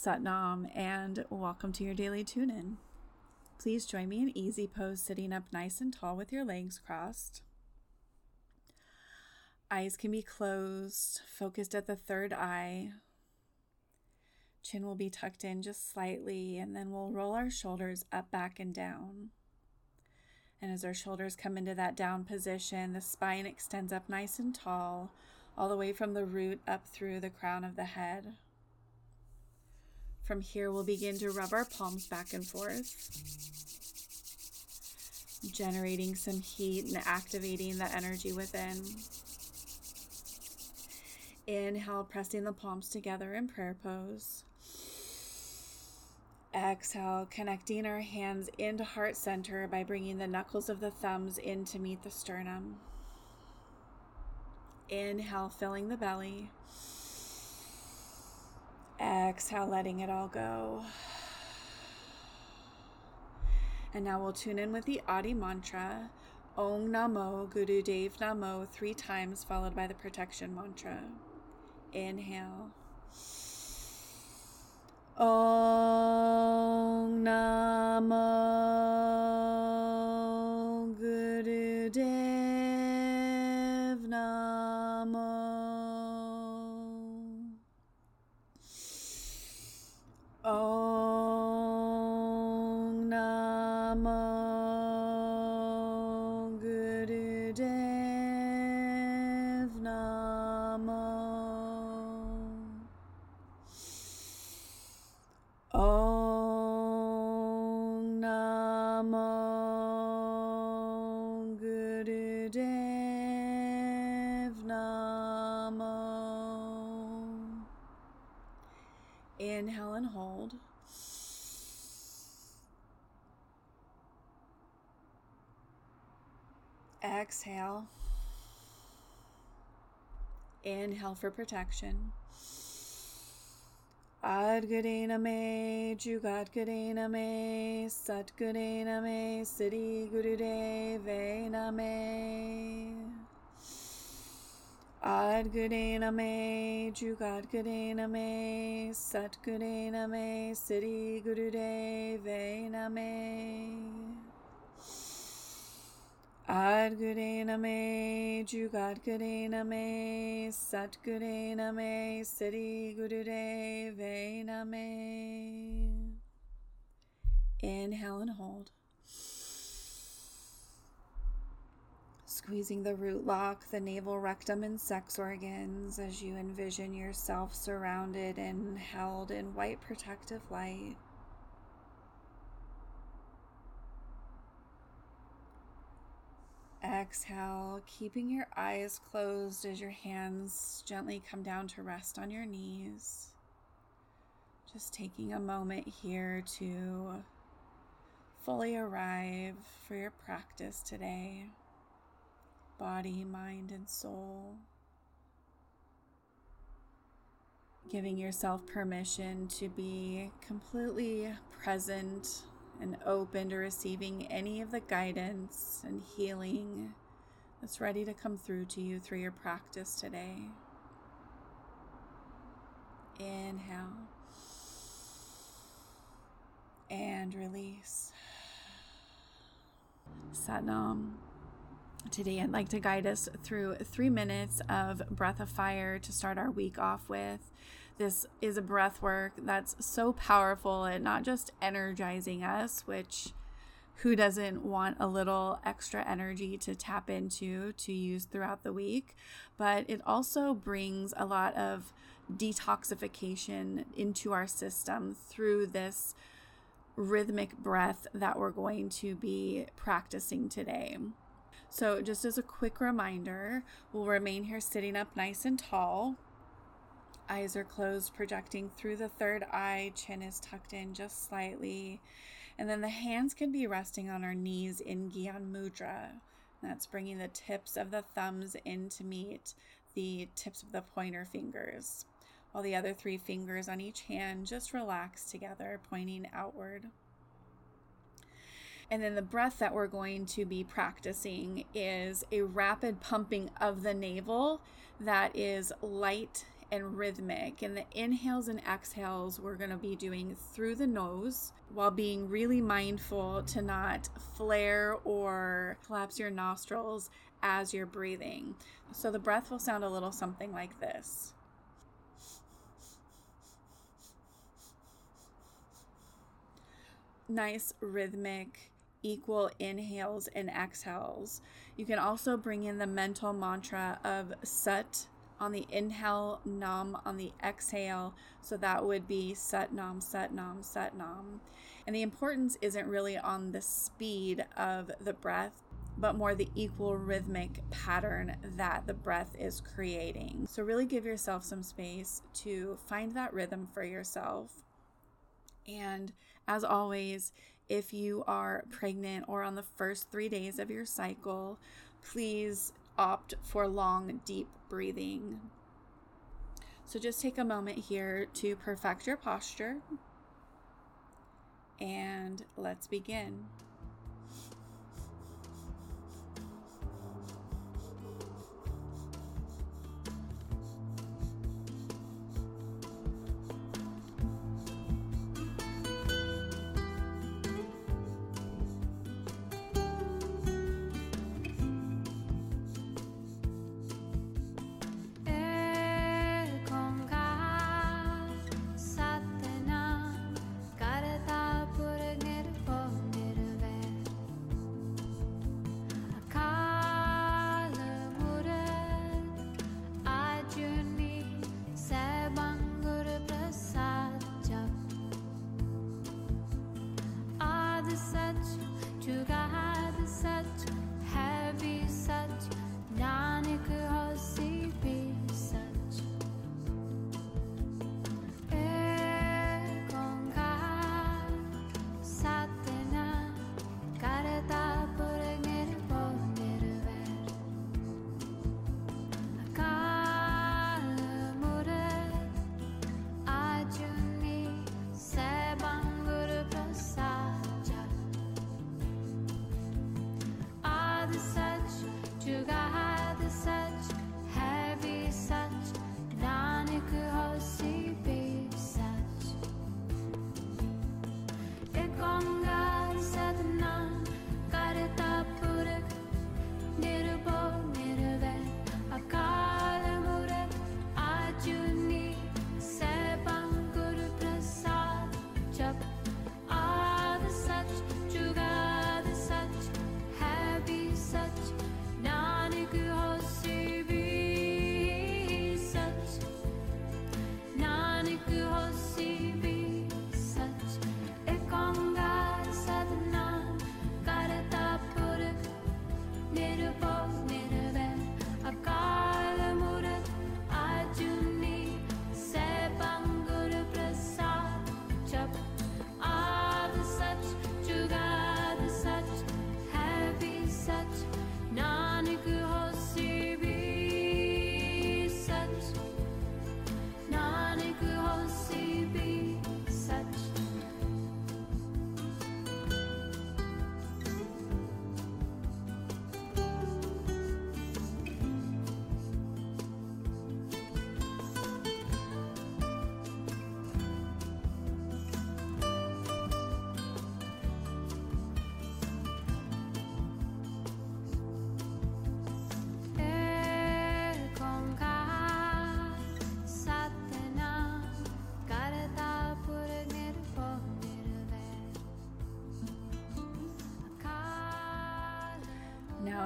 Satnam, and welcome to your daily tune in. Please join me in easy pose, sitting up nice and tall with your legs crossed. Eyes can be closed, focused at the third eye. Chin will be tucked in just slightly, and then we'll roll our shoulders up, back, and down. And as our shoulders come into that down position, the spine extends up nice and tall, all the way from the root up through the crown of the head. From here, we'll begin to rub our palms back and forth, generating some heat and activating the energy within. Inhale, pressing the palms together in prayer pose. Exhale, connecting our hands into heart center by bringing the knuckles of the thumbs in to meet the sternum. Inhale, filling the belly. Exhale, letting it all go. And now we'll tune in with the Adi mantra Ong Namo Guru Dev Namo three times, followed by the protection mantra. Inhale. Ong Namo Exhale. Inhale for protection. Aad Guray Nameh, Jugadgadena me, Sat Guray Nameh, Siddhi Gurudevena me. Aad Guray Nameh, Jugadgadena me, Sat Guray Nameh, Siddhi Gurudevena me. Aad Guray Nameh, Jugadgadena me, Sat Guray Nameh, Siddhi Gurudevena me. Inhale and hold. Squeezing the root lock, the navel, rectum, and sex organs as you envision yourself surrounded and held in white protective light. Exhale, keeping your eyes closed as your hands gently come down to rest on your knees. Just taking a moment here to fully arrive for your practice today body, mind, and soul. Giving yourself permission to be completely present and open to receiving any of the guidance and healing that's ready to come through to you through your practice today. Inhale and release. Satnam. Today, I'd like to guide us through three minutes of breath of fire to start our week off with. This is a breath work that's so powerful and not just energizing us, which who doesn't want a little extra energy to tap into to use throughout the week, but it also brings a lot of detoxification into our system through this rhythmic breath that we're going to be practicing today. So, just as a quick reminder, we'll remain here sitting up nice and tall. Eyes are closed, projecting through the third eye. Chin is tucked in just slightly. And then the hands can be resting on our knees in Gyan Mudra. That's bringing the tips of the thumbs in to meet the tips of the pointer fingers, while the other three fingers on each hand just relax together, pointing outward. And then the breath that we're going to be practicing is a rapid pumping of the navel that is light and rhythmic. And the inhales and exhales we're going to be doing through the nose while being really mindful to not flare or collapse your nostrils as you're breathing. So the breath will sound a little something like this. Nice rhythmic equal inhales and exhales. You can also bring in the mental mantra of Sat on the inhale, Nam on the exhale. So that would be Sat Nam, Sat Nam, Sat Nam. And the importance isn't really on the speed of the breath, but more the equal rhythmic pattern that the breath is creating. So, really give yourself some space to find that rhythm for yourself. And as always, if you are pregnant or on the first three days of your cycle, please opt for long, deep breathing. So just take a moment here to perfect your posture. And let's begin.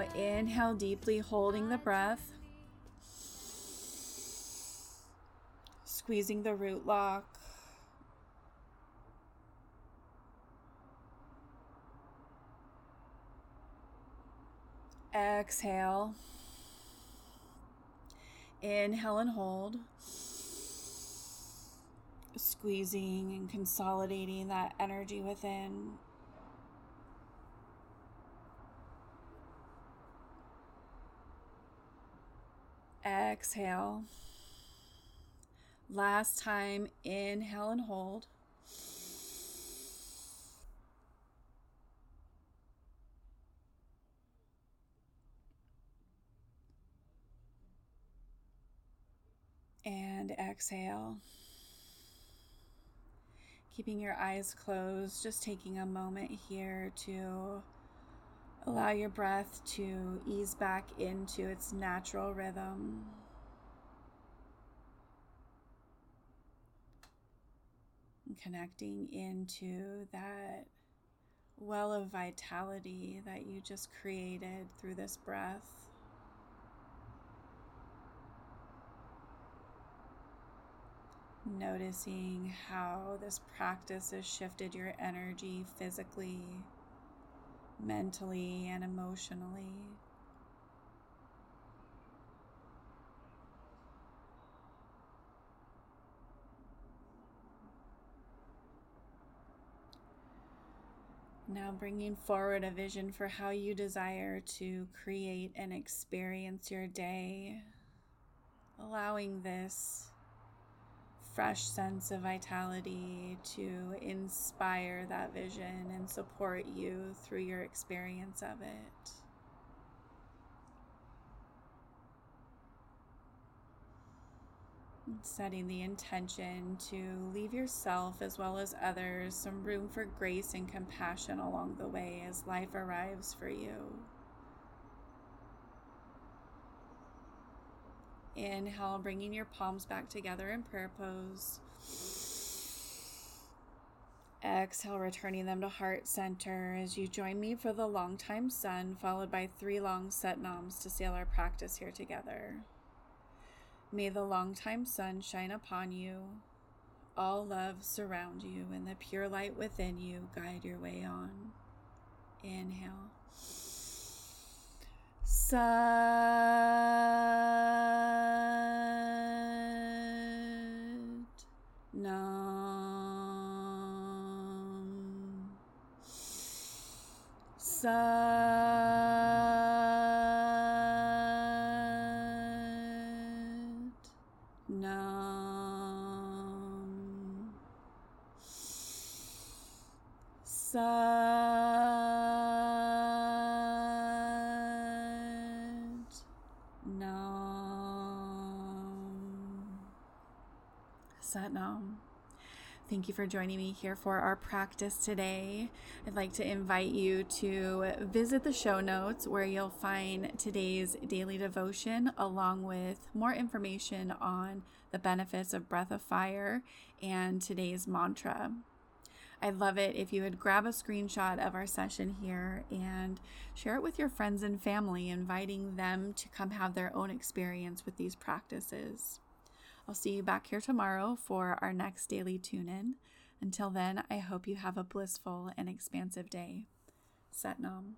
Inhale deeply, holding the breath. Squeezing the root lock. Exhale. Inhale and hold. Squeezing and consolidating that energy within. Exhale. Last time, inhale and hold. And exhale. Keeping your eyes closed, just taking a moment here to allow your breath to ease back into its natural rhythm. Connecting into that well of vitality that you just created through this breath. Noticing how this practice has shifted your energy physically, mentally, and emotionally. Now, bringing forward a vision for how you desire to create and experience your day, allowing this fresh sense of vitality to inspire that vision and support you through your experience of it. Setting the intention to leave yourself as well as others some room for grace and compassion along the way as life arrives for you. Inhale, bringing your palms back together in prayer pose. Exhale, returning them to heart center as you join me for the long time sun, followed by three long Sat Nams to seal our practice here together. May the long-time sun shine upon you, all love surround you, and the pure light within you guide your way on. Inhale. Sat Nam. Sat Sat Nam. Sat Nam. Thank you for joining me here for our practice today. I'd like to invite you to visit the show notes where you'll find today's daily devotion along with more information on the benefits of breath of fire and today's mantra. I'd love it if you would grab a screenshot of our session here and share it with your friends and family, inviting them to come have their own experience with these practices. I'll see you back here tomorrow for our next daily tune in. Until then, I hope you have a blissful and expansive day. Sat Nam.